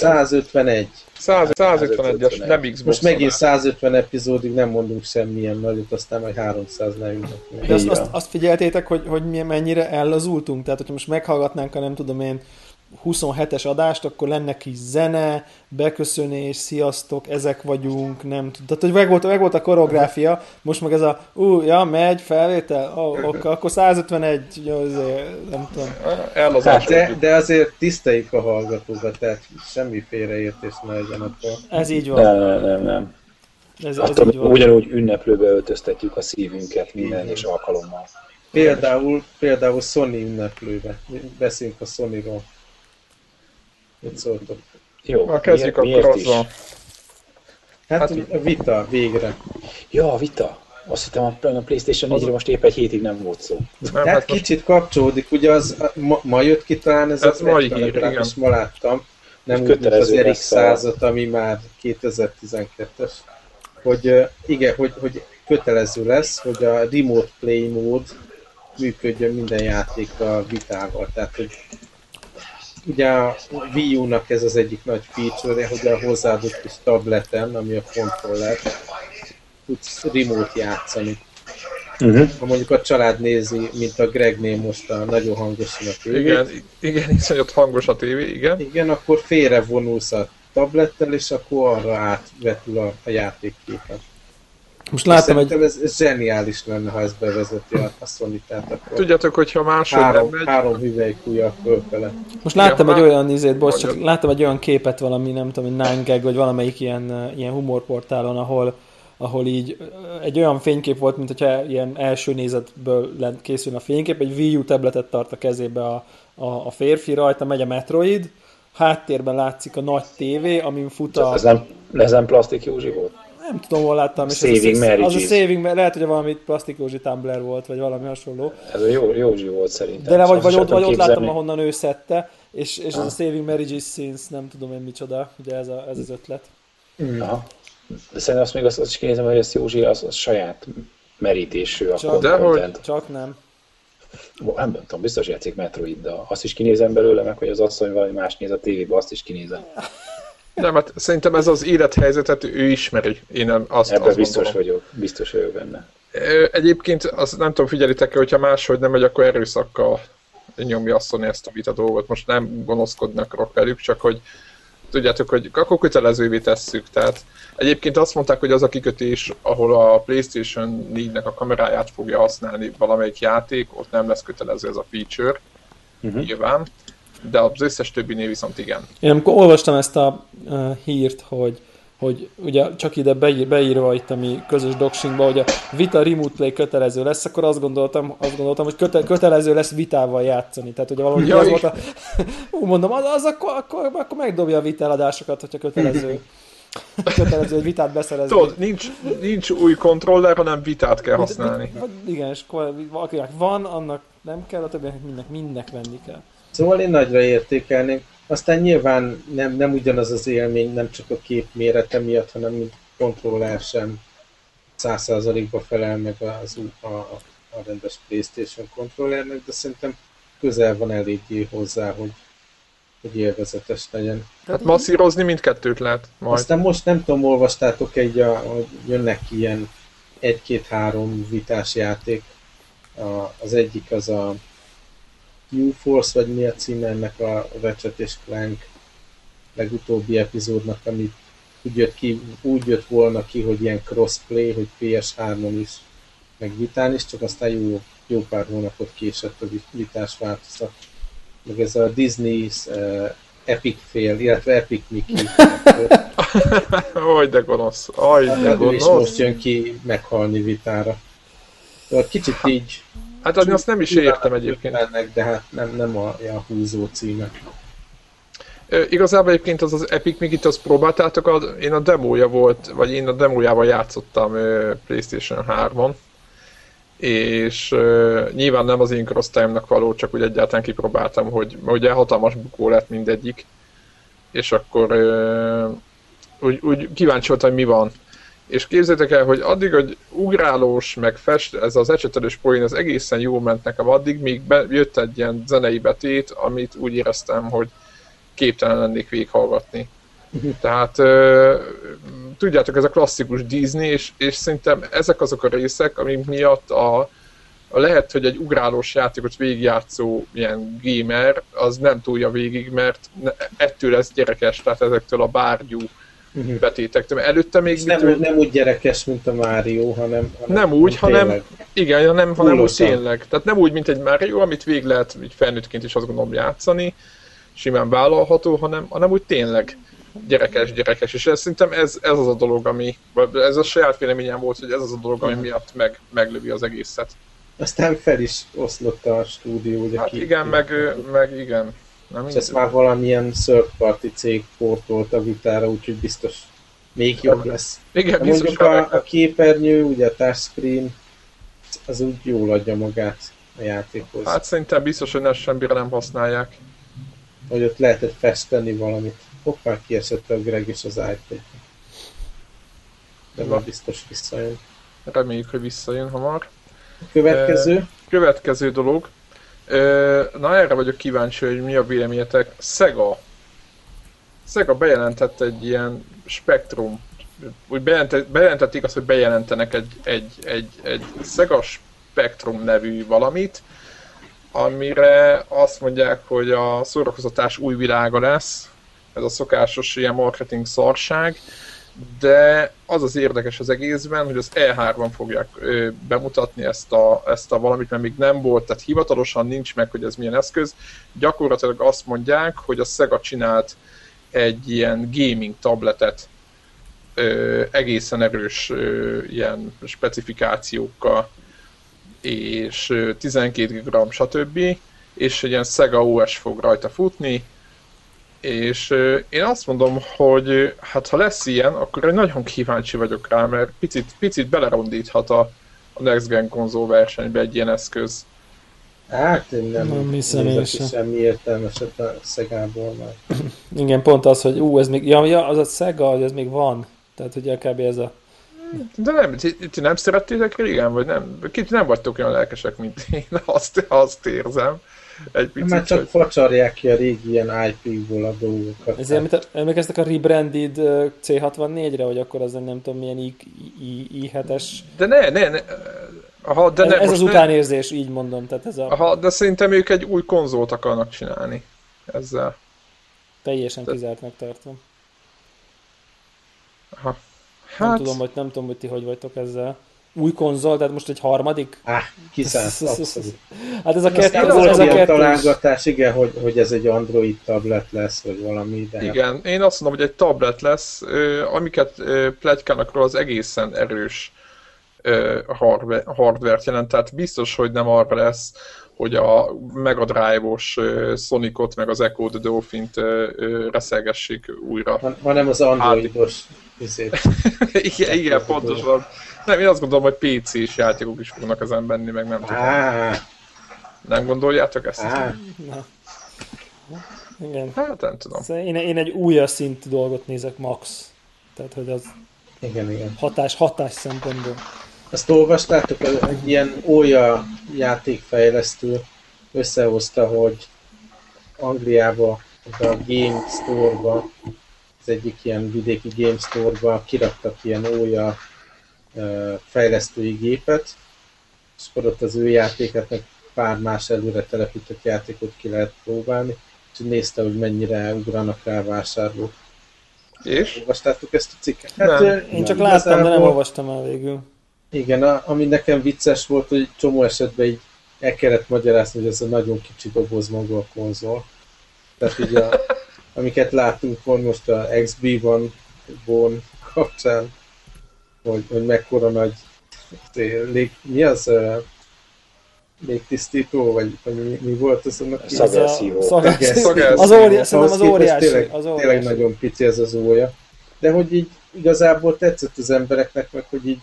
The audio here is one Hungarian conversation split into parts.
151. 100, 151-es, nem Xbox. Most megint 150 epizódig nem mondunk semmilyen nagyot, aztán majd 300 ne De azt, azt, azt figyeltétek, hogy, hogy mi mennyire ellazultunk? Tehát, hogyha most meghallgatnánk a nem tudom én 27-es adást, akkor lenne kis zene, beköszönés, sziasztok, ezek vagyunk, nem tudom. Tehát, hogy meg volt, meg volt a koreográfia, most meg ez a, ú, ja, megy, felvétel, oh, ok, akkor 151, azért, nem tudom. Hát de, de azért tiszteljük a hallgatókat, tehát semmi félreértés ne legyen akkor. Ez így van. Nem, nem, nem, nem. Ez, ez így van. Ugyanúgy ünneplőbe öltöztetjük a szívünket minden és alkalommal. Például, például Sony ünneplőbe. Beszéljünk a Sony-ról. Mit szóltok? Jó, Na, kezdjük miért, akkor azzal. Hát, hát a vita, végre. Ja, a vita. Azt hittem a Playstation 4 most épp egy hétig nem volt szó. Nem, hát kicsit kapcsolódik, ugye az ma, ma jött ki talán ez, ez az mai hír, igen. ma láttam. Nem úgy, az RX 100 ami már 2012-es. Hogy igen, hogy, hogy kötelező lesz, hogy a Remote Play mód működjön minden játékkal vitával. Tehát, hogy ugye a Wii U-nak ez az egyik nagy feature hogy a hozzáadott kis tableten, ami a controller, tudsz remote játszani. Uh-huh. Ha mondjuk a család nézi, mint a Gregnél most a nagyon hangosan a tévét. Igen, igen, iszonyat hangos a tévé, igen. Igen, akkor félre vonulsz a tablettel, és akkor arra átvetül a, a játékképet. Most láttam egy... Ez, ez zseniális lenne, ha ezt bevezeti a, a sony tehát akkor... Tudjátok, hogyha máshogy három, nem megy... Három hüvelykúja fölfele. Most láttam Igen, egy olyan izét, bocs, csak láttam egy olyan képet valami, nem tudom, Nine Gag, vagy valamelyik ilyen, ilyen humorportálon, ahol ahol így egy olyan fénykép volt, mint hogyha ilyen első nézetből készül a fénykép, egy Wii U tabletet tart a kezébe a, a, a férfi, rajta megy a Metroid, háttérben látszik a nagy tévé, amin fut a... Ez nem, ez nem plastik Józsi volt? Nem tudom, hol láttam. És saving az, az, az a Saving lehet, hogy valami plastik Józsi Tumblr volt, vagy valami hasonló. Ez a jó, Józsi volt szerintem. De nem, vagy, vagy, ott, vagy ott láttam, ahonnan ő szedte, és, és ah. ez a Saving Marriages Since, nem tudom én micsoda, ugye ez, a, ez az ötlet. Aha. De szerintem azt még azt, azt is kinézem, hogy ezt Józsi az, az saját merítésű a csak, de hogy... Csak nem. Nem tudom, biztos játszik Metroid, de azt is kinézem belőle, meg hogy az asszony valami más néz a tévébe, azt is kinézem. Nem, hát szerintem ez az élethelyzetet ő ismeri. Én nem azt, Ebben azt biztos gondolom. vagyok, biztos vagyok benne. Egyébként azt nem tudom, figyelitek-e, hogyha máshogy nem megy, akkor erőszakkal nyomja azt ezt a vita dolgot. Most nem gonoszkodni akarok velük, csak hogy tudjátok, hogy akkor kötelezővé tesszük. Tehát egyébként azt mondták, hogy az a kikötés, ahol a PlayStation 4-nek a kameráját fogja használni valamelyik játék, ott nem lesz kötelező ez a feature, uh-huh. nyilván de az összes többinél viszont igen. Én amikor olvastam ezt a uh, hírt, hogy hogy ugye csak ide beír, beírva itt a mi közös doxingba, hogy a Vita Remote Play kötelező lesz, akkor azt gondoltam, azt gondoltam hogy köte, kötelező lesz vitával játszani. Tehát ugye valahogy az volt a... Ú, mondom, az, az akkor, akkor, akkor megdobja a vita eladásokat, hogyha kötelező. kötelező vitát beszerezni. Tudod, nincs, nincs új kontroller, hanem vitát kell használni. Vagy, igen, és valakinek van, annak nem kell, a többieknek mindnek, mindnek venni kell. Szóval én nagyra értékelném. Aztán nyilván nem, nem ugyanaz az élmény, nem csak a kép mérete miatt, hanem mint kontroller sem 100%-ba felel meg az, a, a, a rendes Playstation kontrollernek, de szerintem közel van eléggé hozzá, hogy, hogy élvezetes legyen. Hát masszírozni mindkettőt lehet majd. Aztán most nem tudom, olvastátok egy, a, hogy jönnek ilyen egy-két-három vitás játék. A, az egyik az a New Force, vagy mi a címe ennek a Ratchet és Clank legutóbbi epizódnak, amit úgy jött, ki, úgy jött volna ki, hogy ilyen crossplay, hogy PS3-on is, meg vitán is, csak aztán jó, jó pár hónapot késett a vitás változat. Meg ez a Disney uh, Epic Fail, illetve Epic Mickey. Aj, de gonosz. Aj, de gonosz. Is most jön ki meghalni vitára. De kicsit így Hát adni azt nem is értem egyébként. Ennek, de hát nem, nem a, a húzó címe. E, igazából egyébként az az Epic még itt azt próbáltátok, az, én a demója volt, vagy én a demójával játszottam Playstation 3-on, és nyilván nem az én cross való, csak úgy egyáltalán kipróbáltam, hogy ugye hatalmas bukó lett mindegyik, és akkor úgy, úgy kíváncsi voltam, hogy mi van és képzeljétek el, hogy addig, hogy ugrálós, meg fest, ez az ecsetelős poén, az egészen jó ment nekem addig, míg be, jött egy ilyen zenei betét, amit úgy éreztem, hogy képtelen lennék végighallgatni. Uh-huh. Tehát ö, tudjátok, ez a klasszikus Disney, és, és szerintem ezek azok a részek, amik miatt a, a lehet, hogy egy ugrálós játékot végigjátszó ilyen gamer, az nem túlja végig, mert ettől lesz gyerekes, tehát ezektől a bárgyú uh-huh. betétektől. Előtte még... Nem, mit, nem úgy gyerekes, mint a Mario, hanem... hanem nem úgy, hanem... Tényleg. Igen, hanem, hanem úgy tényleg. Tehát nem úgy, mint egy Mario, amit végig lehet így felnőttként is azt gondolom játszani, simán vállalható, hanem, hanem úgy tényleg gyerekes, gyerekes, és ez, szerintem ez, ez az a dolog, ami, ez a saját véleményem volt, hogy ez az a dolog, ami miatt meg, meglövi az egészet. Aztán fel is oszlott a stúdió, ugye Hát igen, meg, meg igen. Nem és ezt már valamilyen third party cég portolt a vitára, úgyhogy biztos még jobb lesz. Igen, De biztos mondjuk a, a képernyő, ugye a touchscreen, az úgy jól adja magát a játékhoz. Hát szerintem biztos, hogy ezt semmire nem használják. Hogy ott lehetett festeni valamit. Hoppá, kiesett a Greg is az iPad. De már biztos visszajön. Reméljük, hogy visszajön hamar. Következő? E, következő dolog. Na erre vagyok kíváncsi, hogy mi a véleményetek. Sega. Sega bejelentett egy ilyen spektrum úgy bejelentették azt, hogy bejelentenek egy, egy, egy, egy Sega Spectrum nevű valamit, amire azt mondják, hogy a szórakozatás új világa lesz, ez a szokásos ilyen marketing szarság, de az az érdekes az egészben, hogy az E3-ban fogják ö, bemutatni ezt a, ezt a valamit, mert még nem volt, tehát hivatalosan nincs meg, hogy ez milyen eszköz. Gyakorlatilag azt mondják, hogy a Sega csinált egy ilyen gaming tabletet ö, egészen erős ö, ilyen specifikációkkal, és ö, 12 g, stb. És egy ilyen Sega OS fog rajta futni, és én azt mondom, hogy hát ha lesz ilyen, akkor én nagyon kíváncsi vagyok rá, mert picit, picit belerondíthat a, a Next Gen konzol versenybe egy ilyen eszköz. Hát én nem, nem hiszem én semmi értelmeset a Szegából már. Igen, pont az, hogy ú, ez még, ja, ja az a Sega, hogy ez még van. Tehát ugye kb. ez a... De nem, ti, ti nem szerettétek régen, vagy nem? Kicsit nem vagytok olyan lelkesek, mint én, azt, azt érzem egy picit. Mert csak hogy... facsarják ki a régi ilyen IP-ból a dolgokat. Ezért emlékeztek a rebranded C64-re, hogy akkor az nem tudom milyen I, I, I7-es... De ne, ne, ne. Aha, de ez, ne, ez az ne... utánérzés, így mondom. Tehát ez a... Aha, de szerintem ők egy új konzolt akarnak csinálni ezzel. Teljesen de... kizártnak tartom. Aha. Hát... Nem tudom, hogy nem tudom, hogy ti hogy vagytok ezzel új konzol, tehát most egy harmadik? Á, kiszánt, abszolút. Hát ez a kettő, ez, ez a kettő találgatás, igen, hogy, hogy ez egy Android tablet lesz, vagy valami, de... Igen, én azt mondom, hogy egy tablet lesz, amiket plegykálnak róla az egészen erős hardware-t jelent, tehát biztos, hogy nem arra lesz, hogy a Mega Drive-os Sonicot, meg az Echo the Dolphin-t reszelgessék újra. Han, hanem az Androidos izét. igen, igen, pontosan. Nem, én azt gondolom, hogy PC-s játékok is fognak ezen benni, meg nem tudom. Nem gondoljátok ezt? Na. Igen. Hát nem tudom. Szóval én, én egy újabb szint dolgot nézek max. Tehát, hogy az igen, igen. hatás, hatás szempontból. Azt olvastátok, egy ilyen ója játékfejlesztő összehozta, hogy Angliába, a Game Store-ba, az egyik ilyen vidéki Game Store-ba kiraktak ilyen ója fejlesztői gépet, és akkor ott az ő játéket, meg pár más előre telepített játékot ki lehet próbálni, és nézte, hogy mennyire ugranak rá vásárlók. És? Olvastátok ezt a cikket? Hát, nem. Én csak láttam, de nem olvastam el végül. Igen, a, ami nekem vicces volt, hogy csomó esetben így el kellett magyarázni, hogy ez a nagyon kicsi doboz maga a konzol. Tehát így a, amiket látunk volt most a XB-ban bon kapcsán, hogy, hogy mekkora nagy lég, mi az uh, légtisztító, vagy, vagy mi, mi volt az annak? Szagelszívó. Az, óriás, szerintem az óriási. Tényleg, az óriási. tényleg nagyon pici ez az ója. De hogy így igazából tetszett az embereknek, meg hogy így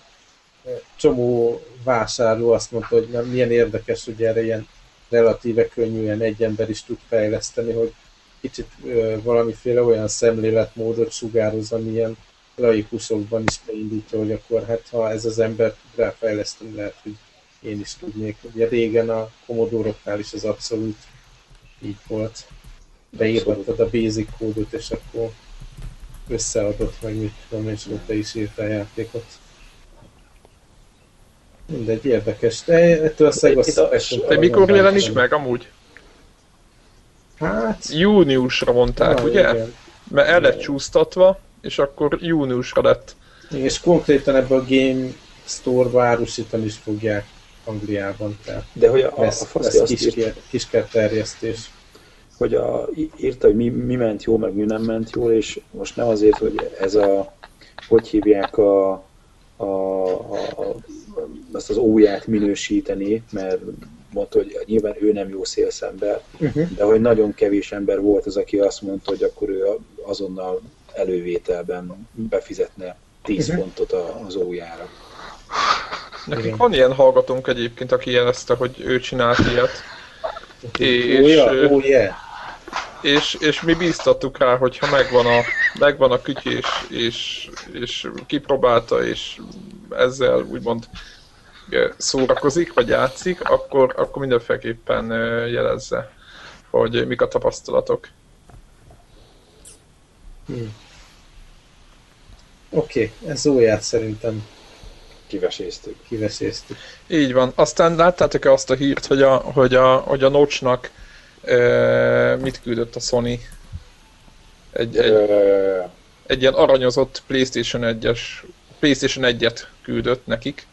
csomó vásárló azt mondta, hogy nem, milyen érdekes, hogy erre ilyen relatíve könnyűen egy ember is tud fejleszteni, hogy kicsit ö, valamiféle olyan szemléletmódot sugároz, amilyen laikusokban is beindítja, hogy akkor hát ha ez az ember tud ráfejleszteni, lehet, hogy én is tudnék. Ugye régen a commodore is az abszolút így volt. beírhattad a basic kódot, és akkor összeadott meg, mit tudom, és te is írt a játékot. Mindegy, érdekes. De ettől a Sega De mikor jelenik meg amúgy? Hát... Júniusra mondták, ugye? Igen. Mert el lett csúsztatva, és akkor júniusra lett. És konkrétan ebből a Game Store-ba árusítani is fogják Angliában. Tehát De hogy a, lesz, a, a lesz kis, kis terjesztés. Hogy a, írta, hogy mi, mi ment jó, meg mi nem ment jól, és most nem azért, hogy ez a, hogy hívják a, a, a, azt az óját minősíteni, mert mondta, hogy nyilván ő nem jó szélszember, uh-huh. de hogy nagyon kevés ember volt az, aki azt mondta, hogy akkor ő azonnal elővételben befizetne 10 uh-huh. fontot az ójára. Nekünk van ilyen hallgatónk egyébként, aki jelezte, hogy ő csinált ilyet. És, oh, yeah. Oh, yeah. és, és mi bíztattuk rá, hogy ha megvan a, megvan a kütyű, és, és, és kipróbálta, és ezzel úgymond szórakozik, vagy játszik, akkor, akkor mindenféleképpen jelezze, hogy mik a tapasztalatok. Hmm. Oké, okay, ez óját szerintem kiveséztük. Kiveséztük. Így van. Aztán láttátok-e azt a hírt, hogy a, hogy a, hogy a Notch-nak e, mit küldött a Sony? Egy, egy, e... egy ilyen aranyozott PlayStation 1-es PlayStation 1-et küldött nekik.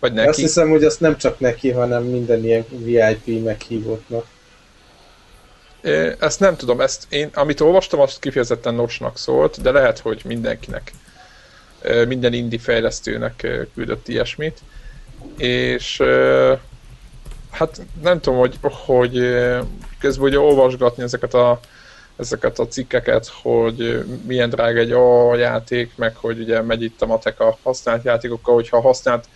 Vagy neki. Azt hiszem, hogy azt nem csak neki, hanem minden ilyen VIP meghívottnak. Ezt nem tudom, ezt én, amit olvastam, azt kifejezetten Notchnak szólt, de lehet, hogy mindenkinek minden indie fejlesztőnek küldött ilyesmit, és hát nem tudom, hogy, hogy közben ugye olvasgatni ezeket a, ezeket a cikkeket, hogy milyen drága egy A játék, meg hogy ugye megy itt a matek a használt játékokkal, hogyha használt,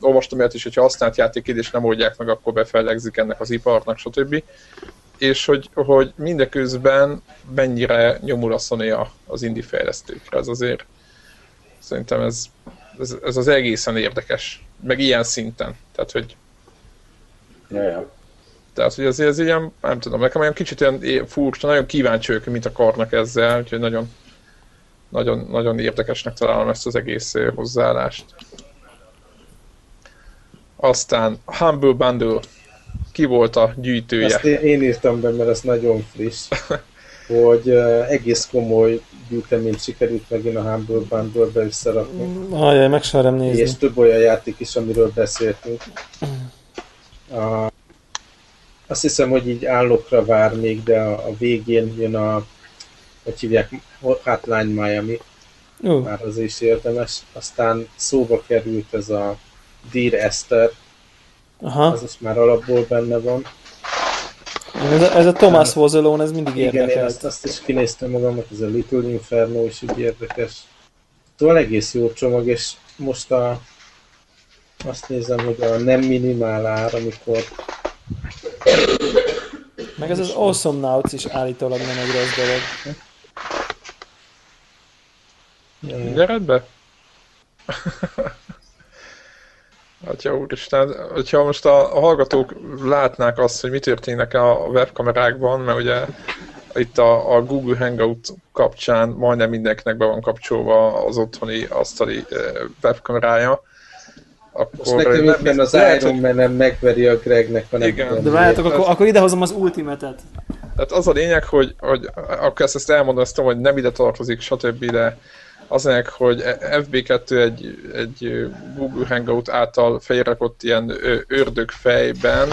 olvastam ilyet is, hogyha használt játék és nem oldják meg, akkor befellegzik ennek az iparnak, stb. És hogy, hogy mindeközben mennyire nyomul a Sony az indie fejlesztőkre, ez azért Szerintem ez, ez, ez az egészen érdekes. Meg ilyen szinten. Tehát, hogy... Ja, ja. Tehát, hogy azért ez ilyen, nem tudom, nekem olyan kicsit olyan furcsa, nagyon kíváncsi ők, mit akarnak ezzel, úgyhogy nagyon, nagyon, nagyon érdekesnek találom ezt az egész hozzáállást. Aztán Humble Bundle, ki volt a gyűjtője? Ezt én, én írtam be, mert ez nagyon friss. hogy egész komoly gyűjteményt sikerült megint a Humble Bundle-be összerakni. Mm, ajaj, meg sem nézni. És több olyan játék is, amiről beszéltünk. A, azt hiszem, hogy így állokra vár még, de a, a végén jön a, hogy hívják, Hotline Miami. Uh. Már az is érdemes. Aztán szóba került ez a Dear Esther. Aha. Az is már alapból benne van. Ez a, ez a Thomas Was Alone, ez mindig Igen, érdekes. én azt, azt is kinéztem magamnak, ez a Little Inferno is úgy érdekes. Szóval egész jó csomag, és most a, azt nézem, hogy a nem minimál ár, amikor meg ez az Awesome Nauts is állítólag nem egy rossz dolog. Gyere be! Atya úristen, hogyha most a, a hallgatók látnák azt, hogy mi történik a webkamerákban, mert ugye itt a, a Google Hangout kapcsán majdnem mindenkinek be van kapcsolva az otthoni asztali webkamerája, akkor Most nekem nem, éppen az lehet, Iron man nem megveri a Gregnek a Igen. De várjátok, akkor, akkor idehozom az ultimetet. Tehát az a lényeg, hogy, hogy akkor ezt, ezt elmondom, hogy nem ide tartozik, stb. De azért, hogy FB2 egy, egy Google Hangout által felrakott ilyen ördögfejben,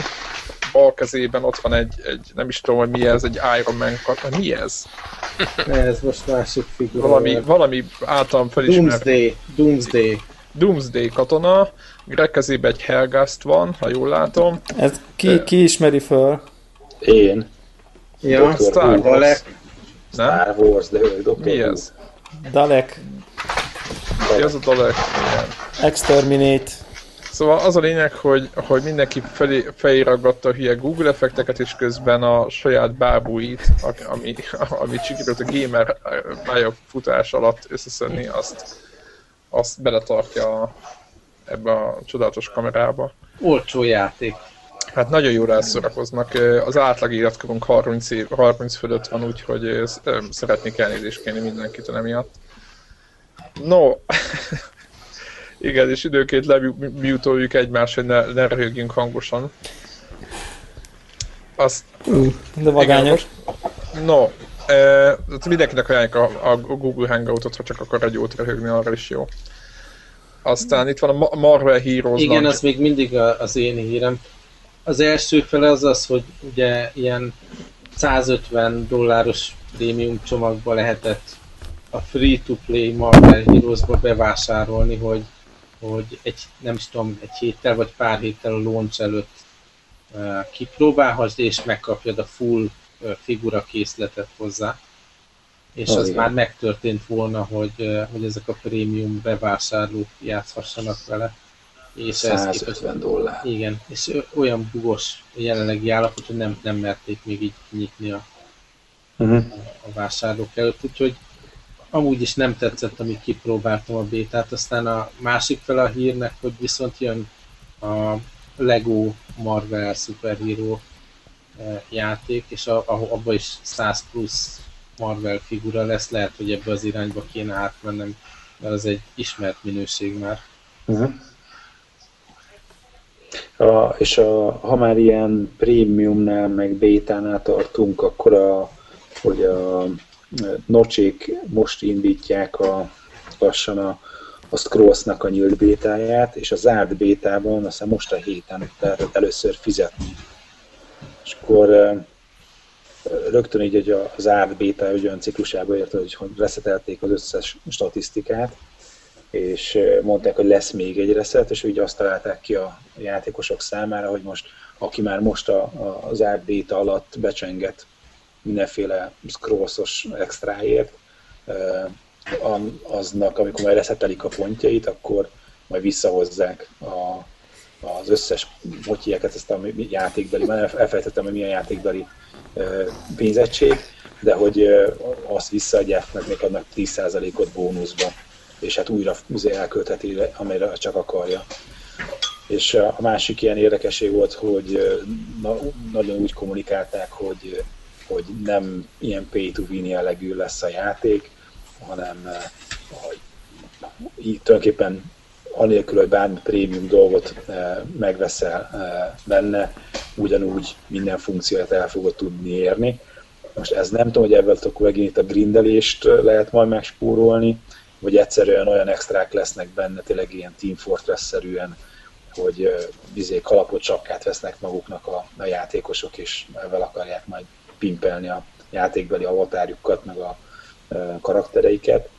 bal kezében ott van egy, egy, nem is tudom, hogy mi ez, egy Iron Man katona. Mi ez? ez most másik figura. Valami, valami általam felismert. Doomsday. Doomsday. Doomsday katona, Greg kezében egy Helgast van, ha jól látom. Ez ki, ki ismeri föl? Én. Ja, Star Wars. Star Wars, de ő Dr. Mi ez? Dalek. Mi az a Dalek? Igen. Exterminate. Szóval az a lényeg, hogy, hogy mindenki felé, feliraggatta a hülye Google effekteket, és közben a saját bábúit, ami, amit sikerült a gamer pályafutás alatt összeszedni, azt, azt beletartja ebbe a csodálatos kamerába. Olcsó játék. Hát nagyon jól elszorakoznak. Az átlag életkorunk 30, év, 30 fölött van, úgyhogy szeretnék elnézést kérni mindenkit emiatt. No, igen, és időként lemutoljuk egymást, hogy ne, ne röhögjünk hangosan. Azt... Uh, de vagányos. Igen, no, e, mindenkinek ajánljuk a, a Google Hangoutot, ha csak akar egy jót röhögni, arra is jó. Aztán itt van a Marvel Heroes. Igen, az még mindig az én hírem. Az első fele az az, hogy ugye ilyen 150 dolláros prémium csomagba lehetett a free-to-play Marvel Heroes-ba bevásárolni, hogy, hogy egy, nem is tudom, egy héttel vagy pár héttel a launch előtt uh, kipróbálhassd, és megkapjad a full uh, figura készletet hozzá. És az, az már megtörtént volna, hogy, uh, hogy ezek a prémium bevásárlók játszhassanak vele. És 150 ez dollár. Igen, és olyan bugos jelenlegi állapot, hogy nem, nem merték még így nyitni a, uh-huh. a vásárlók előtt, úgyhogy amúgy is nem tetszett, amit kipróbáltam a bétát, aztán a másik fel a hírnek, hogy viszont jön a Lego Marvel Superhero eh, játék, és abban is 100 plusz Marvel figura lesz, lehet, hogy ebbe az irányba kéne átmennem, mert az egy ismert minőség már. Uh-huh. A, és a, ha már ilyen prémiumnál, meg bétánál tartunk, akkor a, hogy a Nocsék most indítják a, lassan a, a Scrollsnak a nyílt bétáját, és a zárt bétában aztán most a héten lehetett először fizetni. És akkor rögtön így hogy az zárt béta olyan ciklusába ért, hogy, hogy reszetelték az összes statisztikát, és mondták, hogy lesz még egy reszet, és úgy azt találták ki a játékosok számára, hogy most aki már most a, a, az béta alatt becsengett mindenféle scrollsos extráért, aznak, amikor majd reszetelik a pontjait, akkor majd visszahozzák a, az összes pontjéket, ezt a játékbeli, már elfelejtettem, hogy milyen játékbeli pénzegység, de hogy azt visszaadják, meg még adnak 10%-ot bónuszba, és hát újra elköltheti, amire csak akarja. És a másik ilyen érdekesség volt, hogy na, nagyon úgy kommunikálták, hogy hogy nem ilyen pay to win jellegű lesz a játék, hanem hogy tulajdonképpen anélkül, hogy bármi prémium dolgot megveszel benne, ugyanúgy minden funkcióját el fogod tudni érni. Most ez nem tudom, hogy ebből akkor megint a grindelést lehet majd megspórolni, vagy egyszerűen olyan extrák lesznek benne, tényleg ilyen Team Fortress-szerűen, hogy bizé kalapot csapkát vesznek maguknak a, a játékosok, és ezzel akarják majd pimpelni a játékbeli avatárjukat, meg a e, karaktereiket.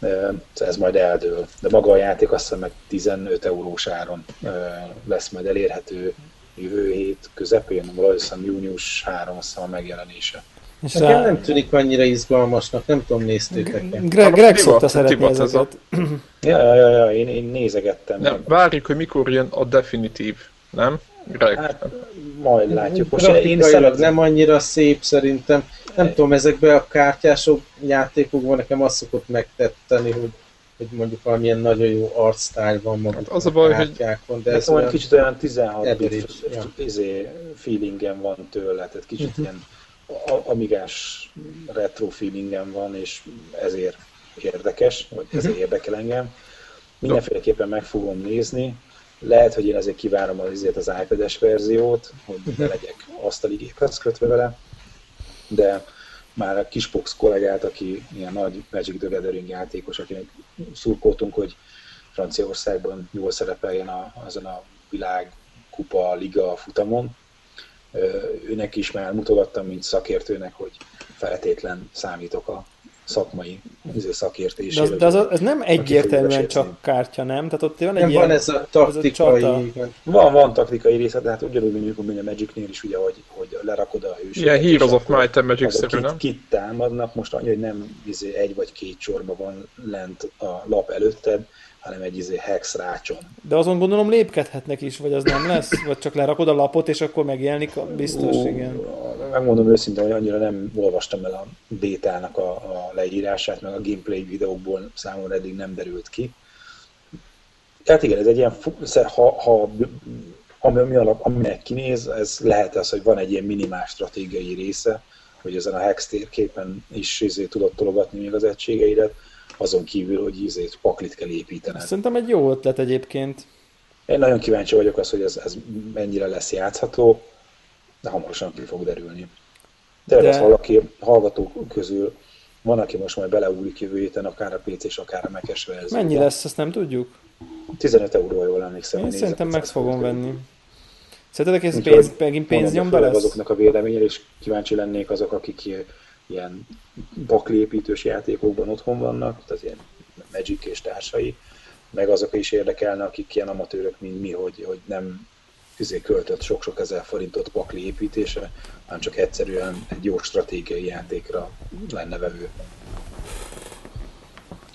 E, ez majd eldől. De maga a játék azt hiszem meg 15 eurós áron e, lesz majd elérhető jövő hét közepén, valószínűleg június 3 azt a megjelenése. És Nekem nem tűnik annyira izgalmasnak, nem tudom, néztétek Greg, Greg szokta szeretni ezeket. Ja, ja, ja, ja, én, én nézegettem. Nem, várjuk, hogy mikor jön a definitív, nem? Greg. Hát, majd látjuk. Most én szeret... nem annyira szép szerintem. Nem tudom, ezekben a kártyások játékokban nekem azt szokott megtetteni, hogy hogy mondjuk valamilyen nagyon jó arcstyle van maguk hát az a baj, kártyákon, de ez olyan kicsit olyan 16 bit ja. izé, feelingem van tőle, tehát kicsit uh-huh. ilyen amigás retro feelingem van, és ezért érdekes, vagy ezért uh-huh. érdekel engem. Mindenféleképpen meg fogom nézni, lehet, hogy én azért kivárom az, az iPad-es verziót, hogy ne mhm. legyek asztali géphez kötve vele, de már a Kisbox kollégát, aki ilyen nagy Magic the Gathering játékos, akinek szurkoltunk, hogy Franciaországban jól szerepeljen a, azon a világ kupa liga futamon. Őnek is már mutogattam, mint szakértőnek, hogy feltétlen számítok a szakmai izé, szakértésére. De, az, de az, az nem egyértelműen csak kártya, nem? Tehát ott van egy nem, ilyen, van ez a taktikai... Ez a van, van taktikai része, de hát ugyanúgy, mint a Magicnél is, ugye, hogy, hogy lerakod a hősöket. Ilyen Heroes of Might and Magic szerű, nem? Kit támadnak, most annyi, hogy nem izé, egy vagy két sorba van lent a lap előtted, hanem egy izé hex rácson. De azon gondolom lépkedhetnek is, vagy az nem lesz? Vagy csak lerakod a lapot, és akkor megjelenik a biztos, Ó, igen. Megmondom őszintén, hogy annyira nem olvastam el a bétának a, a leírását, meg a gameplay videókból számomra eddig nem derült ki. Tehát igen, ez egy ilyen, ha, ha ami, ami alap, aminek kinéz, ez lehet az, hogy van egy ilyen minimál stratégiai része, hogy ezen a hex térképen is izé tudod tologatni még az egységeidet, azon kívül, hogy izét paklit kell építened. Szerintem egy jó ötlet egyébként. Én nagyon kíváncsi vagyok az, hogy ez, ez mennyire lesz játszható, de hamarosan ki fog derülni. De, de... valaki hallgatók közül van, aki most majd beleúlik jövő héten, akár a PC és akár a Mac-es verzió. Mennyi lesz, ezt nem tudjuk? 15 euró, jól emlékszem. Én szerintem meg fogom venni. Szerintetek ez pénz, megint pénznyomda lesz? azoknak a véleményére, és kíváncsi lennék azok, akik ilyen baklépítős játékokban otthon vannak, tehát ilyen Magic és társai, meg azok is érdekelne, akik ilyen amatőrök, mint mi, hogy, hogy nem közé költött sok-sok ezer forintot pakli építése, hanem csak egyszerűen egy jó stratégiai játékra lenne vevő.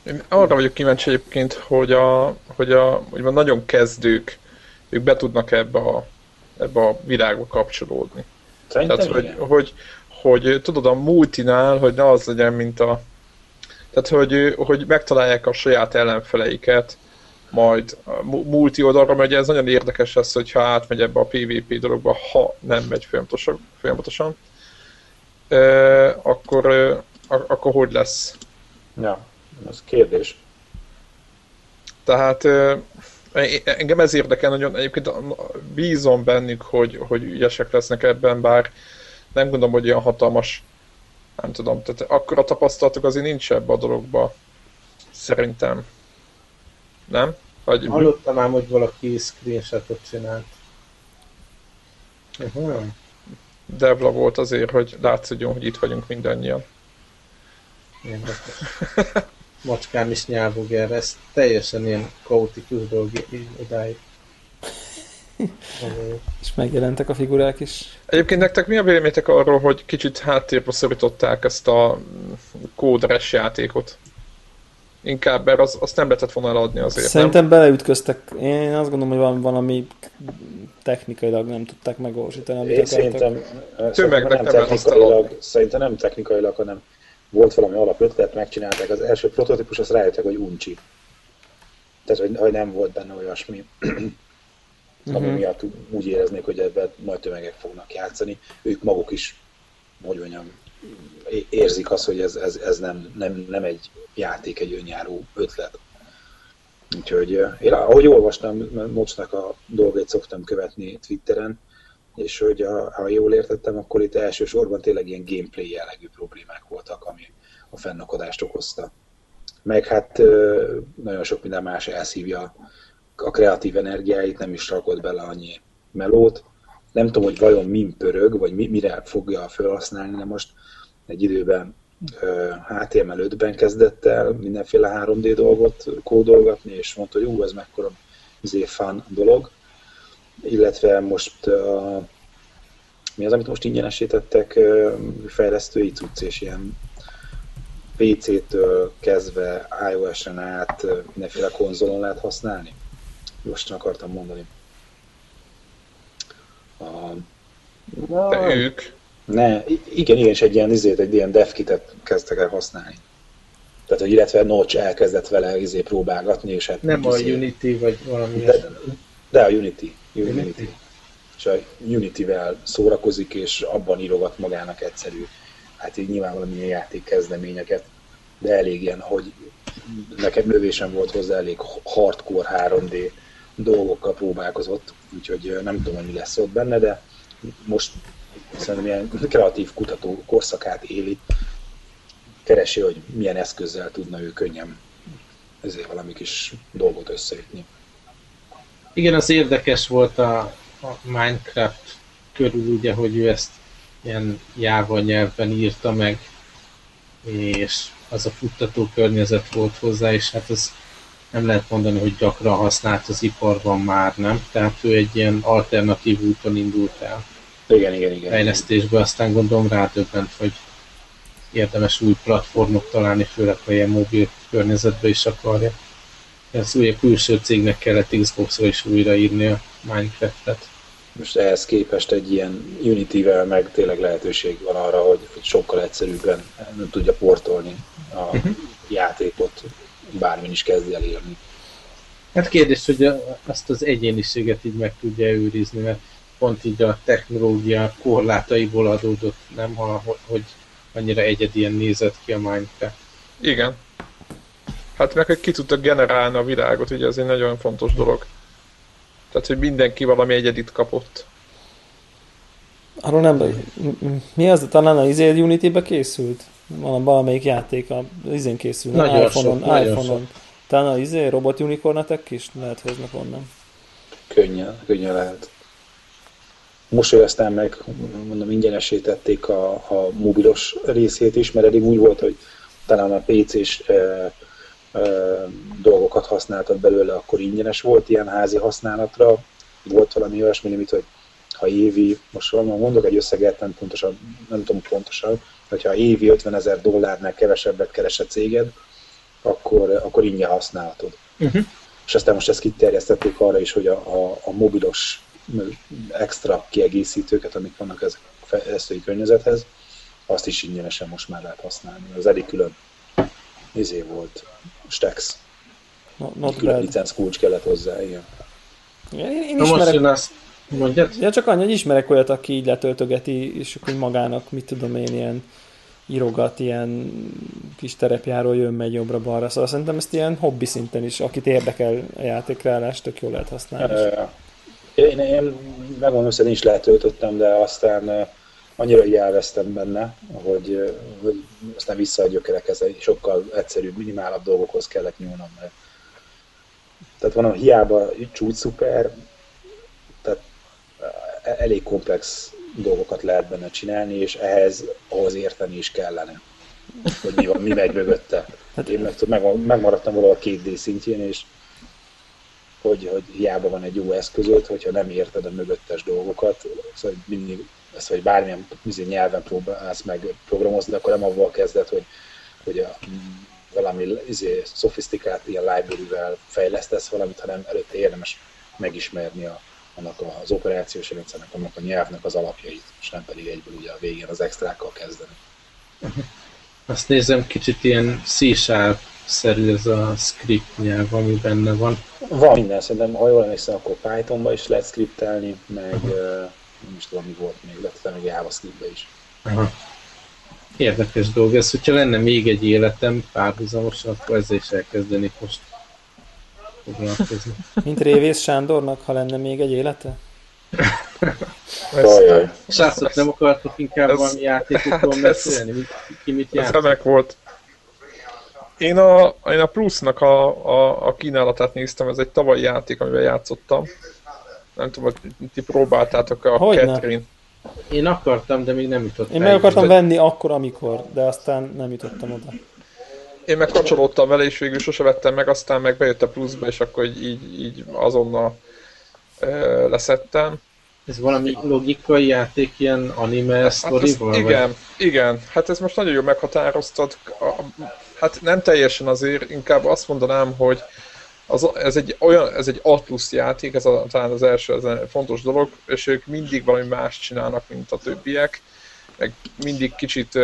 Én arra vagyok kíváncsi egyébként, hogy a, hogy a hogy a nagyon kezdők, ők be tudnak ebbe a, ebbe a világba kapcsolódni. Szerintem Tehát, hogy, hogy, hogy, tudod, a multinál, hogy ne az legyen, mint a... Tehát, hogy, hogy megtalálják a saját ellenfeleiket, majd a multi oldalra megy, ez nagyon érdekes lesz, hogyha átmegy ebbe a PvP dologba, ha nem megy folyamatosan, folyamatosan akkor, akkor hogy lesz? Ja, ez kérdés. Tehát e, engem ez érdekel nagyon, egyébként bízom bennük, hogy, hogy ügyesek lesznek ebben, bár nem gondolom, hogy olyan hatalmas, nem tudom, tehát akkor a tapasztalatok azért nincs ebbe a dologba, szerintem. Nem? Vagy... Hallottam ám, hogy valaki screenshotot csinált. Uh-huh. Devla volt azért, hogy látszódjon, hogy itt vagyunk mindannyian. Macskám is nyelvog erre, ez teljesen ilyen kaotikus dolog így odáig. És megjelentek a figurák is. Egyébként nektek mi a véleményetek arról, hogy kicsit háttérbe szorították ezt a kódres játékot? Inkább, mert az, azt nem lehetett volna eladni azért, Szerintem nem? beleütköztek. Én azt gondolom, hogy van valami technikailag nem tudták megvalósítani, Én szerintem, szerintem, nem, nem technikailag, szerintem nem technikailag, hanem volt valami alapötlet, megcsinálták az első prototípus, azt rájöttek, hogy uncsi. Tehát, hogy, hogy nem volt benne olyasmi, uh-huh. ami miatt úgy éreznék, hogy ebben nagy tömegek fognak játszani. Ők maguk is, hogy mondjam, érzik azt, hogy ez, ez, ez nem, nem, nem egy játék, egy önjáró ötlet. Úgyhogy én ahogy olvastam, Mocsnak a dolgait szoktam követni Twitteren, és hogy a, ha jól értettem, akkor itt elsősorban tényleg ilyen gameplay jellegű problémák voltak, ami a fennakadást okozta. Meg hát nagyon sok minden más elszívja a kreatív energiáit, nem is rakott bele annyi melót. Nem tudom, hogy vajon min pörög, vagy mire fogja felhasználni, de most egy időben HTML5-ben kezdett el mindenféle 3D dolgot kódolgatni, és mondta, hogy ú, ez mekkora izé dolog. Illetve most uh, mi az, amit most ingyenesítettek, uh, fejlesztői cucc, és ilyen PC-től kezdve iOS-en át mindenféle konzolon lehet használni. Most akartam mondani. A, De ők? Ne, igen, igen, és egy ilyen, izét, egy ilyen devkitet kezdtek el használni. Tehát, hogy illetve Notch elkezdett vele izé próbálgatni, és hát... Nem a izé, Unity, vagy valami de, de a Unity. Unity. Unity. És a Unity-vel szórakozik, és abban írogat magának egyszerű, hát így nyilván valamilyen játék kezdeményeket, de elég ilyen, hogy nekem növésem volt hozzá elég hardcore 3D dolgokkal próbálkozott, úgyhogy nem tudom, hogy mi lesz ott benne, de most szerintem ilyen kreatív kutató korszakát éli, keresi, hogy milyen eszközzel tudna ő könnyen ezért valami kis dolgot összeütni. Igen, az érdekes volt a, a Minecraft körül, ugye, hogy ő ezt ilyen Java nyelvben írta meg, és az a futtató környezet volt hozzá, és hát az nem lehet mondani, hogy gyakran használt az iparban már, nem? Tehát ő egy ilyen alternatív úton indult el. Igen, igen, igen. Fejlesztésbe, aztán gondolom rádöbbent, hogy érdemes új platformok találni, főleg ha ilyen mobil környezetbe is akarja. Ez ugye külső cégnek kellett Xbox-ra is újraírni a Minecraft-et. Most ehhez képest egy ilyen Unity-vel meg tényleg lehetőség van arra, hogy, sokkal egyszerűbben nem tudja portolni a uh-huh. játékot, bármin is kezdj el írni. Hát kérdés, hogy azt az egyéniséget így meg tudja őrizni, mert pont így a technológia korlátaiból adódott, nem, ha, hogy annyira egyedien nézett ki a Minecraft. Igen. Hát meg, hogy ki tudta generálni a világot, ugye ez egy nagyon fontos dolog. Tehát, hogy mindenki valami egyedit kapott. Arról nem... Mi az? Talán a izé Unity-be készült? Van valamelyik játék, a izén készül. Nagyon iPhone-on, sok, iPhone-on. Talán a izé, Robot Unicornetek is lehet hoznak onnan. Könnyen, könnyen lehet. Most aztán meg, mondom, ingyenesítették a, a mobilos részét is, mert eddig úgy volt, hogy talán a PC-s e, e, dolgokat használtad belőle, akkor ingyenes volt ilyen házi használatra. Volt valami olyasmi, mint hogy ha évi, most mondok egy összeget, nem pontosan, nem tudom pontosan, hogyha évi 50 ezer dollárnál kevesebbet keres a céged, akkor, akkor ingyen használhatod. Uh-huh. És aztán most ezt kiterjesztették arra is, hogy a, a, a mobilos extra kiegészítőket, amik vannak ezek a fejlesztői környezethez, azt is ingyenesen most már lehet használni. Az eddig külön izé volt, Stex. No, not külön licenc kulcs kellett hozzá, igen. Én, én ismerek... most mondjad? Ja, csak annyi, hogy ismerek olyat, aki így letöltögeti, és akkor magának, mit tudom én, ilyen írogat, ilyen kis terepjáról jön, megy jobbra-balra, szóval szerintem ezt ilyen hobbi szinten is, akit érdekel a játékreállás, tök jól lehet használni. Én, én megmondom, hogy is letöltöttem, de aztán annyira így elvesztem benne, hogy, hogy aztán vissza a gyökerekhez, egy sokkal egyszerűbb, minimálabb dolgokhoz kellett nyúlnom. Mert tehát van hiába csúcs szuper, tehát elég komplex dolgokat lehet benne csinálni, és ehhez ahhoz érteni is kellene, hogy mi, van, mi megy mögötte. Hát én meg, meg, megmaradtam valahol a 2D szintjén, és hogy, hogy hiába van egy jó eszközöd, hogyha nem érted a mögöttes dolgokat, szóval mindig ezt, hogy bármilyen izé nyelven próbálsz meg programozni, akkor nem avval kezded, hogy, hogy a, valami izé, szofisztikált ilyen library-vel fejlesztesz valamit, hanem előtte érdemes megismerni a, annak az operációs rendszernek, annak a nyelvnek az alapjait, és nem pedig egyből ugye a végén az extrákkal kezdeni. Azt nézem, kicsit ilyen c szerű ez a script nyelv, ami benne van. Van minden, szerintem, ha jól emlékszem, akkor Pythonba is lehet scriptelni, meg uh, nem is tudom, mi volt még, lehet még JavaScriptbe is. Aha. Érdekes dolog ez, hogyha lenne még egy életem párhuzamosan, akkor ezzel is elkezdenék most foglalkozni. Mint Révész Sándornak, ha lenne még egy élete? Srácok, nem akartok inkább ez, valami játékokról beszélni? Mit, ki mit játszik? Ez remek volt. Én a, én a Plusnak a, a, a kínálatát néztem, ez egy tavalyi játék, amivel játszottam. Nem tudom, hogy ti próbáltátok a Hogyne? Catherine. Én akartam, de még nem jutottam. Én meg akartam venni akkor, amikor, de aztán nem jutottam oda. Én meg kapcsolódtam vele, és végül sose vettem meg, aztán meg bejött a pluszba, és akkor így, így azonnal ö, leszettem. Ez valami logikai játék, ilyen anime hát sztorival? Igen, vagy? igen. Hát ez most nagyon jól meghatároztad. Hát nem teljesen azért, inkább azt mondanám, hogy az, ez, egy olyan, ez egy Atlus játék, ez a, talán az első ez a fontos dolog, és ők mindig valami más csinálnak, mint a többiek, meg mindig kicsit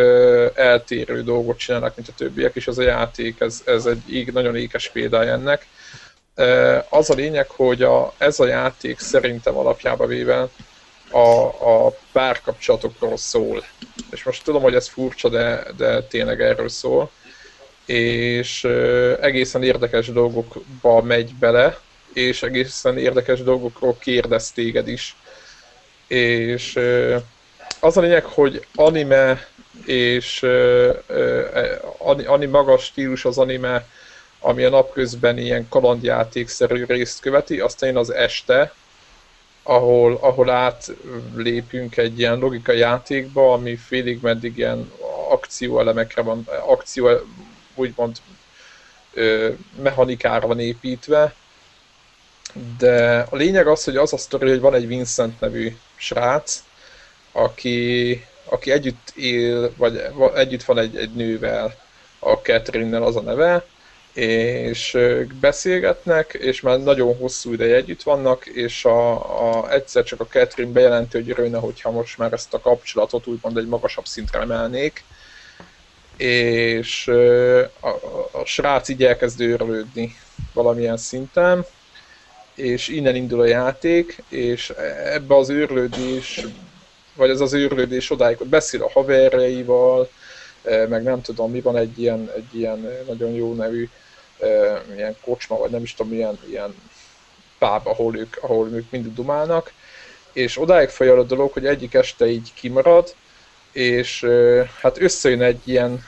eltérő dolgot csinálnak, mint a többiek, és ez a játék, ez, ez egy ég, nagyon ékes példája ennek. Az a lényeg, hogy a, ez a játék szerintem alapjába véve a, a párkapcsolatokról szól. És most tudom, hogy ez furcsa, de, de tényleg erről szól és egészen érdekes dolgokba megy bele, és egészen érdekes dolgokról kérdez téged is. És az a lényeg, hogy anime és ani magas stílus az anime, ami a napközben ilyen kalandjátékszerű részt követi, aztán az este, ahol, ahol átlépünk egy ilyen logikai játékba, ami félig meddig ilyen akcióelemekre van, akció úgymond ö, mechanikára van építve, de a lényeg az, hogy az a sztori, hogy van egy Vincent nevű srác, aki, aki együtt él, vagy együtt van egy, egy nővel, a catherine az a neve, és beszélgetnek, és már nagyon hosszú ideje együtt vannak, és a, a, egyszer csak a Catherine bejelenti, hogy örülne, hogyha most már ezt a kapcsolatot úgymond egy magasabb szintre emelnék, és a, a, srác így elkezd őrlődni valamilyen szinten, és innen indul a játék, és ebbe az őrlődés, vagy ez az őrlődés odáig, hogy beszél a haverjaival, meg nem tudom, mi van egy ilyen, egy ilyen nagyon jó nevű ilyen kocsma, vagy nem is tudom, milyen ilyen páb, ahol ők, ahol ők mindig dumálnak, és odáig folyal a dolog, hogy egyik este így kimarad, és hát összejön egy ilyen,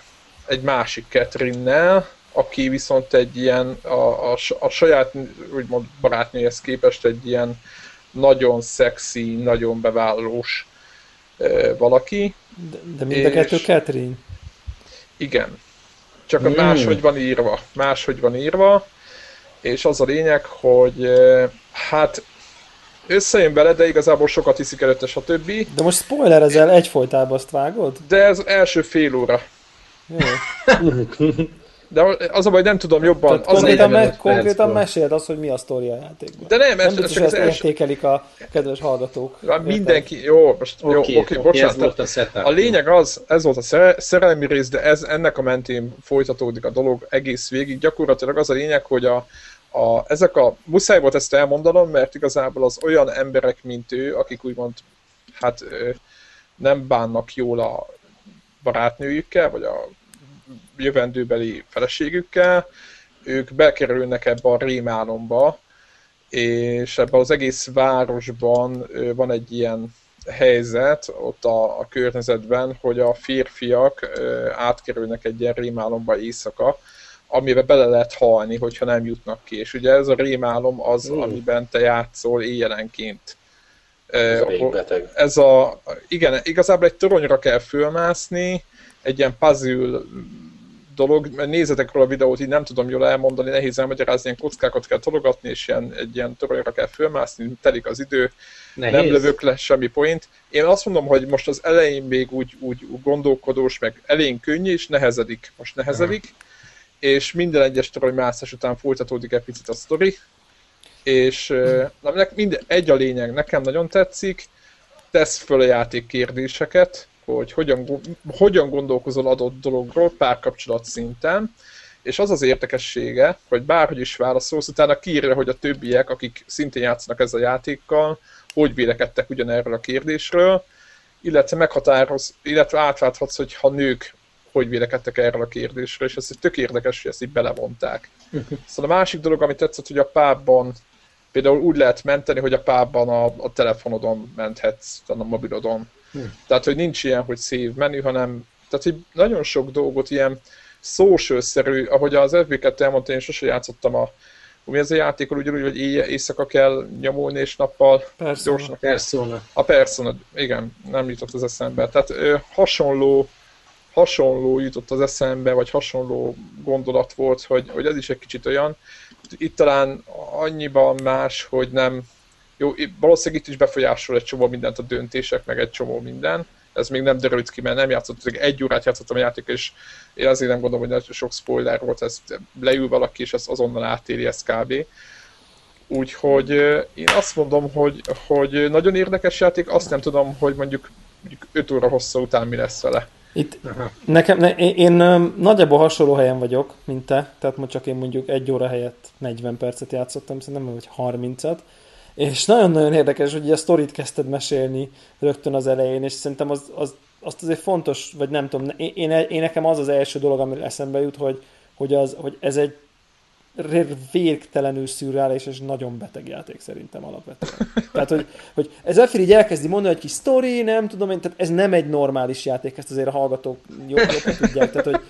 egy másik Catherine-nel, aki viszont egy ilyen, a, a, a saját úgymond barátnőhez képest egy ilyen nagyon szexi, nagyon bevállalós valaki. De, de mind a kettő Catherine? Igen. Csak mm. máshogy van írva. Máshogy van írva, és az a lényeg, hogy hát összejön bele, de igazából sokat hiszik előtte, stb. De most spoiler ezzel egyfolytában azt vágod? De ez első fél óra. Jó. De az a baj, nem tudom jobban. Tehát az konkrétan, me- konkrétan meséld azt, hogy mi a sztori a játékban. De nem, nem biztos, hogy ezt els... értékelik a kedves hallgatók. Mindenki, jó, most okay, jó, oké, okay, bocsánat. Volt a, setup. a lényeg az, ez volt a szerelmi rész, de ez, ennek a mentén folytatódik a dolog egész végig. Gyakorlatilag az a lényeg, hogy a, a, ezek a, muszáj volt ezt elmondanom, mert igazából az olyan emberek, mint ő, akik úgymond, hát nem bánnak jól a barátnőjükkel, vagy a jövendőbeli feleségükkel, ők bekerülnek ebbe a rémálomba, és ebben az egész városban van egy ilyen helyzet ott a, a környezetben, hogy a férfiak átkerülnek egy ilyen rémálomba éjszaka, amiben bele lehet halni, hogyha nem jutnak ki. És ugye ez a rémálom az, mm. amiben te játszol éjjelenként. Ez a, ez a Igen, igazából egy toronyra kell fölmászni, egy ilyen puzzle dolog, mert nézzetek róla a videót, így nem tudom jól elmondani, nehéz elmagyarázni, ilyen kockákat kell tologatni, és ilyen, egy ilyen toronyra kell fölmászni, telik az idő, nehéz. nem lövök le semmi point. Én azt mondom, hogy most az elején még úgy, úgy gondolkodós, meg elején könnyű, és nehezedik. Most nehezedik, uh-huh. és minden egyes toronymászás után folytatódik egy picit a sztori, és na, minden, egy a lényeg, nekem nagyon tetszik, tesz föl a játék kérdéseket, hogy hogyan, hogyan gondolkozol adott dologról párkapcsolat szinten, és az az érdekessége, hogy bárhogy is válaszolsz, utána kiírja, hogy a többiek, akik szintén játszanak ezzel a játékkal, hogy vélekedtek ugyanerről a kérdésről, illetve meghatároz, illetve átválthatsz, hogy ha nők hogy vélekedtek erről a kérdésről, és ez tök érdekes, hogy ezt így belevonták. Szóval a másik dolog, ami tetszett, hogy a pábban például úgy lehet menteni, hogy a pábban a, a telefonodon menthetsz, a mobilodon. Hm. Tehát, hogy nincs ilyen, hogy szív menü, hanem tehát, hogy nagyon sok dolgot ilyen social-szerű, ahogy az FB2 elmondta, én sose játszottam a mi ez a játékol ugyanúgy, hogy éjjel, éjszaka kell nyomulni, és nappal Persona. gyorsnak. Persona. A Persona, igen, nem jutott az eszembe. Tehát ö, hasonló, hasonló jutott az eszembe, vagy hasonló gondolat volt, hogy, hogy ez is egy kicsit olyan. Itt talán annyiban más, hogy nem, jó, valószínűleg itt is befolyásol egy csomó mindent a döntések, meg egy csomó minden. Ez még nem derült ki, mert nem játszottam, egy órát játszottam a játék, és én azért nem gondolom, hogy nagyon sok spoiler volt, ez leül valaki, és ezt azonnal átéri, ez kb. Úgyhogy én azt mondom, hogy, hogy nagyon érdekes játék, azt nem tudom, hogy mondjuk, mondjuk 5 óra hossza után mi lesz vele. Itt nekem, ne, én, én nagyjából hasonló helyen vagyok, mint te, tehát most csak én mondjuk egy óra helyett 40 percet játszottam, szerintem, vagy 30-at, és nagyon-nagyon érdekes, hogy a sztorit kezdted mesélni rögtön az elején, és szerintem az, az, azt azért fontos, vagy nem tudom, én, én, én nekem az az első dolog, ami eszembe jut, hogy, hogy, az, hogy ez egy végtelenül szürreális és nagyon beteg játék szerintem alapvetően. Tehát, hogy, hogy ez Zephyr így elkezdi mondani, hogy kis sztori, nem tudom én, tehát ez nem egy normális játék, ezt azért a hallgatók jobban tudják, tehát, hogy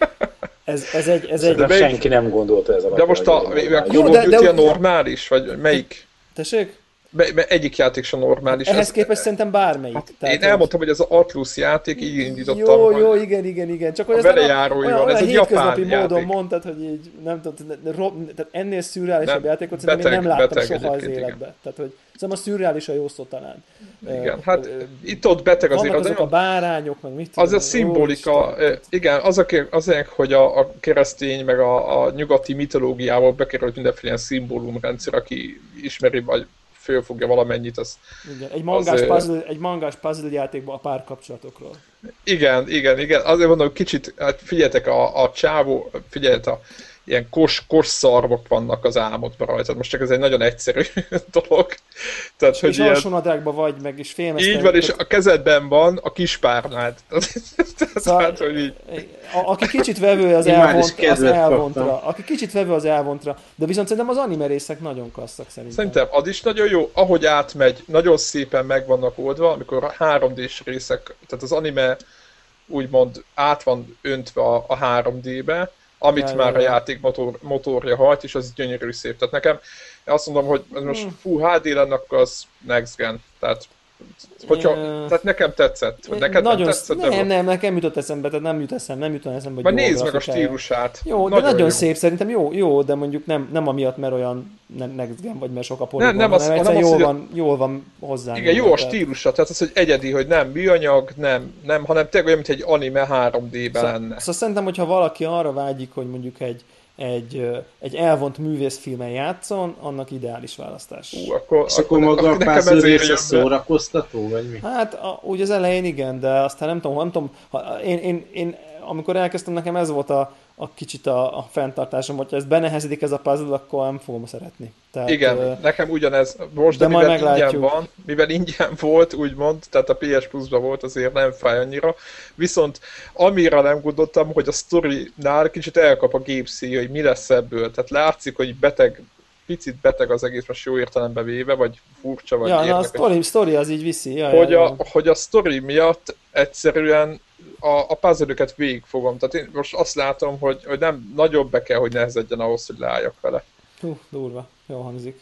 ez, ez egy... Ez egy... De senki nem gondolta ez a De most a, a, a, Jó, de, de, a normális, vagy melyik? Tessék? Be, be, egyik játék sem normális. Ehhez ez, képest szerintem bármelyik. Hát Tehát én elmondtam, hogy ez az Atlus játék, így indítottam. Jó, jó, igen, igen, igen. Csak hogy a velejárói van, ez egy japán módon játék. mondtad, hogy így, nem tudom, tehát ennél szürreálisabb játékot szerintem én nem láttam soha az életben. Igen. Tehát, hogy Szerintem a szürreális a jó szó talán. Igen, hát uh, itt-ott beteg azért. Vannak azok a bárányok, meg mit tudom, Az a szimbolika, igen, az a, az a, hogy a, a keresztény, meg a, a nyugati mitológiából bekerült mindenféle szimbólumrendszer, aki ismeri, vagy fölfogja valamennyit, az... Igen, egy mangás, az, puzzle, egy mangás puzzle játékban a párkapcsolatokról. Igen, igen, igen. Azért mondom, kicsit, hát figyeljetek, a, a csávó, figyeljetek, a ilyen kos, kos szarvok vannak az álmodban rajta. Most csak ez egy nagyon egyszerű dolog. Tehát, és hogy és ilyen... vagy, meg is félmeztek. Így van, és a kezedben van a kis párnád. szóval, hogy így. A, aki kicsit vevő az, elvont, az elvontra. Kaptam. Aki kicsit vevő az elvontra. De viszont szerintem az anime részek nagyon klasszak szerintem. Szerintem az is nagyon jó. Ahogy átmegy, nagyon szépen meg vannak oldva, amikor a 3D-s részek, tehát az anime úgymond át van öntve a, a 3D-be, amit ja, már ja, a játék motor, motorja hajt, és az gyönyörű szép. Tehát nekem azt mondom, hogy most hmm. fú, HD lenne, akkor az next gen. Tehát Hogyha, uh, tehát nekem tetszett. Vagy neked nagyon, nem tetszett? Nem, nem, nekem jutott eszembe, tehát nem jut eszembe, nem jut eszembe, hogy nézd meg a stílusát. Jó, nagyon de nagyon jó. szép, szerintem jó, jó, de mondjuk nem, nem amiatt, mert olyan next gen, vagy mert sok a poligon, nem, nem az, hanem nem jól, az, van, jól van hozzá. Igen, jó a stílusa, tehát az, hogy egyedi, hogy nem műanyag, nem, nem hanem tényleg olyan, mint egy anime 3D-ben szóval, lenne. Szóval szerintem, hogyha valaki arra vágyik, hogy mondjuk egy, egy, egy elvont művészfilmen játszon, annak ideális választás. Ú, akkor, És akkor, akkor maga a pászor része szórakoztató, vagy mi? Hát a, úgy az elején igen, de aztán nem tudom, nem tudom, ha, én, én, én, amikor elkezdtem, nekem ez volt a, a kicsit a, a fenntartásom, hogyha ez benehezedik ez a puzzle, akkor nem fogom szeretni. Tehát, Igen, uh, nekem ugyanez. Most, de, de mivel ingyen van, mivel ingyen volt, úgymond, tehát a PS plus volt, azért nem fáj annyira. Viszont amire nem gondoltam, hogy a story-nál kicsit elkap a gépszíj, hogy mi lesz ebből. Tehát látszik, hogy beteg, picit beteg az egész, most jó értelembe véve, vagy furcsa, vagy Ja, na, a story, story az így viszi. Ja, hogy, ja, ja. A, hogy a story miatt egyszerűen a, a puzzle végigfogom. Tehát én most azt látom, hogy, hogy nem nagyobb be kell, hogy nehezedjen ahhoz, hogy leálljak vele. Hú, durva. Jó hangzik.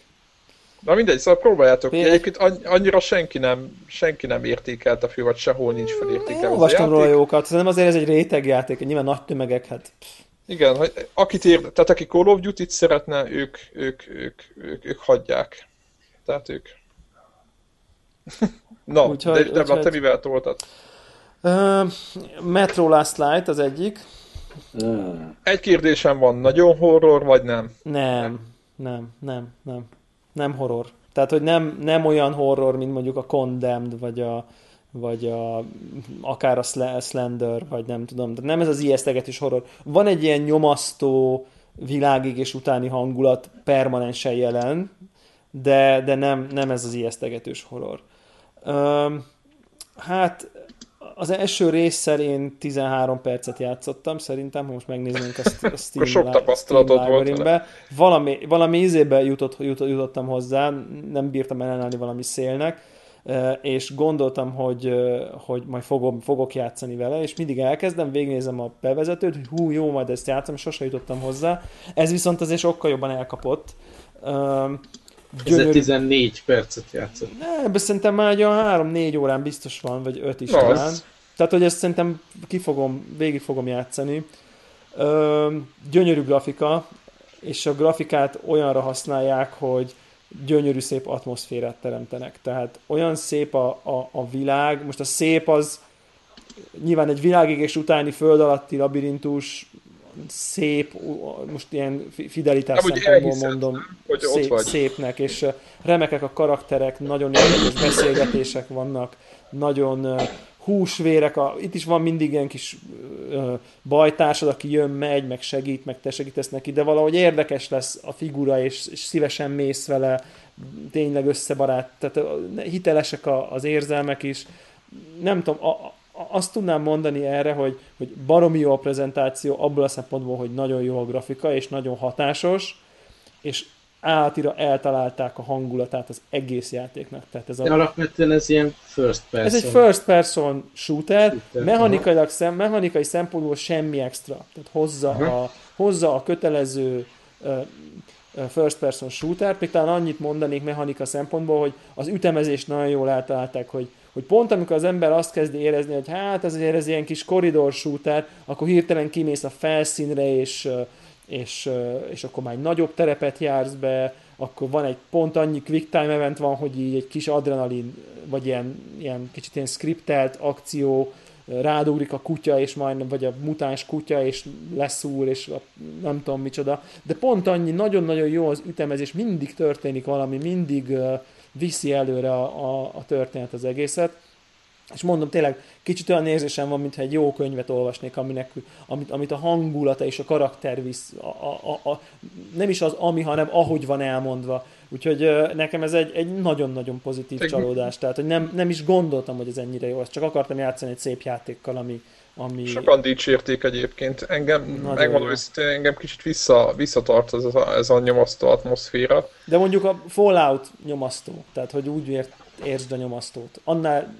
Na mindegy, szóval próbáljátok. Fél... Egyébként annyira senki nem, senki nem értékelt a filmet, sehol nincs felértékelve. Én olvastam róla jókat, szerintem azért ez egy rétegjáték, nyilván nagy tömegek, hát... Igen, hogy akit ér, tehát aki Call of Duty-t szeretne, ők, ők, ők, ők, ők hagyják. Tehát ők. Na, úgyhogy, de, de úgyhogy... te mivel toltad? Uh, Metro Last Light az egyik. Egy kérdésem van, nagyon horror vagy nem? Nem, nem, nem, nem. Nem horror. Tehát, hogy nem, nem olyan horror, mint mondjuk a Condemned, vagy a, vagy a, akár a Slender, vagy nem tudom. De nem ez az ijesztegetős horror. Van egy ilyen nyomasztó világig és utáni hangulat permanensen jelen, de, de nem, nem ez az ijesztegetős horror. Um, hát az első résszel én 13 percet játszottam, szerintem, ha most megnéznénk a, a Steam, sok tapasztalatod volt valami, valami ízébe jutott, jutott, jutottam hozzá, nem bírtam ellenállni valami szélnek, és gondoltam, hogy, hogy majd fogom, fogok játszani vele, és mindig elkezdem, végignézem a bevezetőt, hogy hú, jó, majd ezt játszom, sose jutottam hozzá. Ez viszont azért sokkal jobban elkapott. Gyönyörű... 14 percet játszott. Ne, ebben szerintem már egy 3-4 órán biztos van, vagy 5 is talán. Tehát, hogy ezt szerintem ki fogom, végig fogom játszani. Ö, gyönyörű grafika, és a grafikát olyanra használják, hogy gyönyörű szép atmoszférát teremtenek. Tehát olyan szép a, a, a világ, most a szép az nyilván egy világégés utáni föld alatti labirintus, szép, most ilyen fidelitás nem, szempontból mondom, hogy szép, vagy. szépnek, és remekek a karakterek, nagyon érdekes beszélgetések vannak, nagyon húsvérek, a, itt is van mindig ilyen kis ö, bajtársad, aki jön, megy, meg segít, meg te segítesz neki, de valahogy érdekes lesz a figura, és, és szívesen mész vele, tényleg összebarát, tehát hitelesek a, az érzelmek is. Nem tudom, a, azt tudnám mondani erre, hogy, hogy baromi jó a prezentáció, abból a szempontból, hogy nagyon jó a grafika, és nagyon hatásos, és átira eltalálták a hangulatát az egész játéknak. Tehát ez a, alapvetően ez ilyen first person. Ez egy first person shooter, shooter mechanikailag szem, mechanikai szempontból semmi extra. Tehát hozza, a, hozza a kötelező uh, first person shooter, még talán annyit mondanék mechanika szempontból, hogy az ütemezést nagyon jól eltalálták, hogy hogy pont amikor az ember azt kezdi érezni, hogy hát ez, ez ilyen kis koridor shooter, akkor hirtelen kimész a felszínre, és, és, és akkor már egy nagyobb terepet jársz be, akkor van egy pont annyi quick time event van, hogy így egy kis adrenalin, vagy ilyen, ilyen kicsit ilyen skriptelt akció, rádugrik a kutya, és majd, vagy a mutáns kutya, és leszúr, és a, nem tudom micsoda. De pont annyi, nagyon-nagyon jó az ütemezés, mindig történik valami, mindig uh, viszi előre a, a, a történet az egészet. és mondom, tényleg kicsit olyan érzésem van, mintha egy jó könyvet olvasnék, aminek, amit, amit a hangulata és a karakter visz, a, a, a, nem is az ami, hanem ahogy van elmondva. Úgyhogy nekem ez egy, egy nagyon-nagyon pozitív csalódás, tehát hogy nem, nem is gondoltam, hogy ez ennyire jó, csak akartam játszani egy szép játékkal, ami, ami... Sokan dicsérték egyébként. Engem, megmondom őszintén, engem kicsit vissza, visszatart ez a, ez a nyomasztó atmoszféra. De mondjuk a Fallout nyomasztó, tehát hogy úgy ért, értsd a nyomasztót. Annál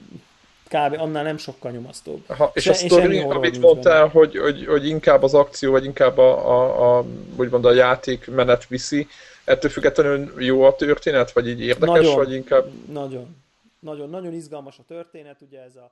kb. annál nem sokkal nyomasztóbb. Aha, és Se, a sztori, amit mondtál, hogy, hogy, hogy, inkább az akció, vagy inkább a, a, a, úgymond a játék menet viszi, ettől függetlenül jó a történet, vagy így érdekes, nagyon, vagy inkább... Nagyon, nagyon, nagyon izgalmas a történet, ugye ez a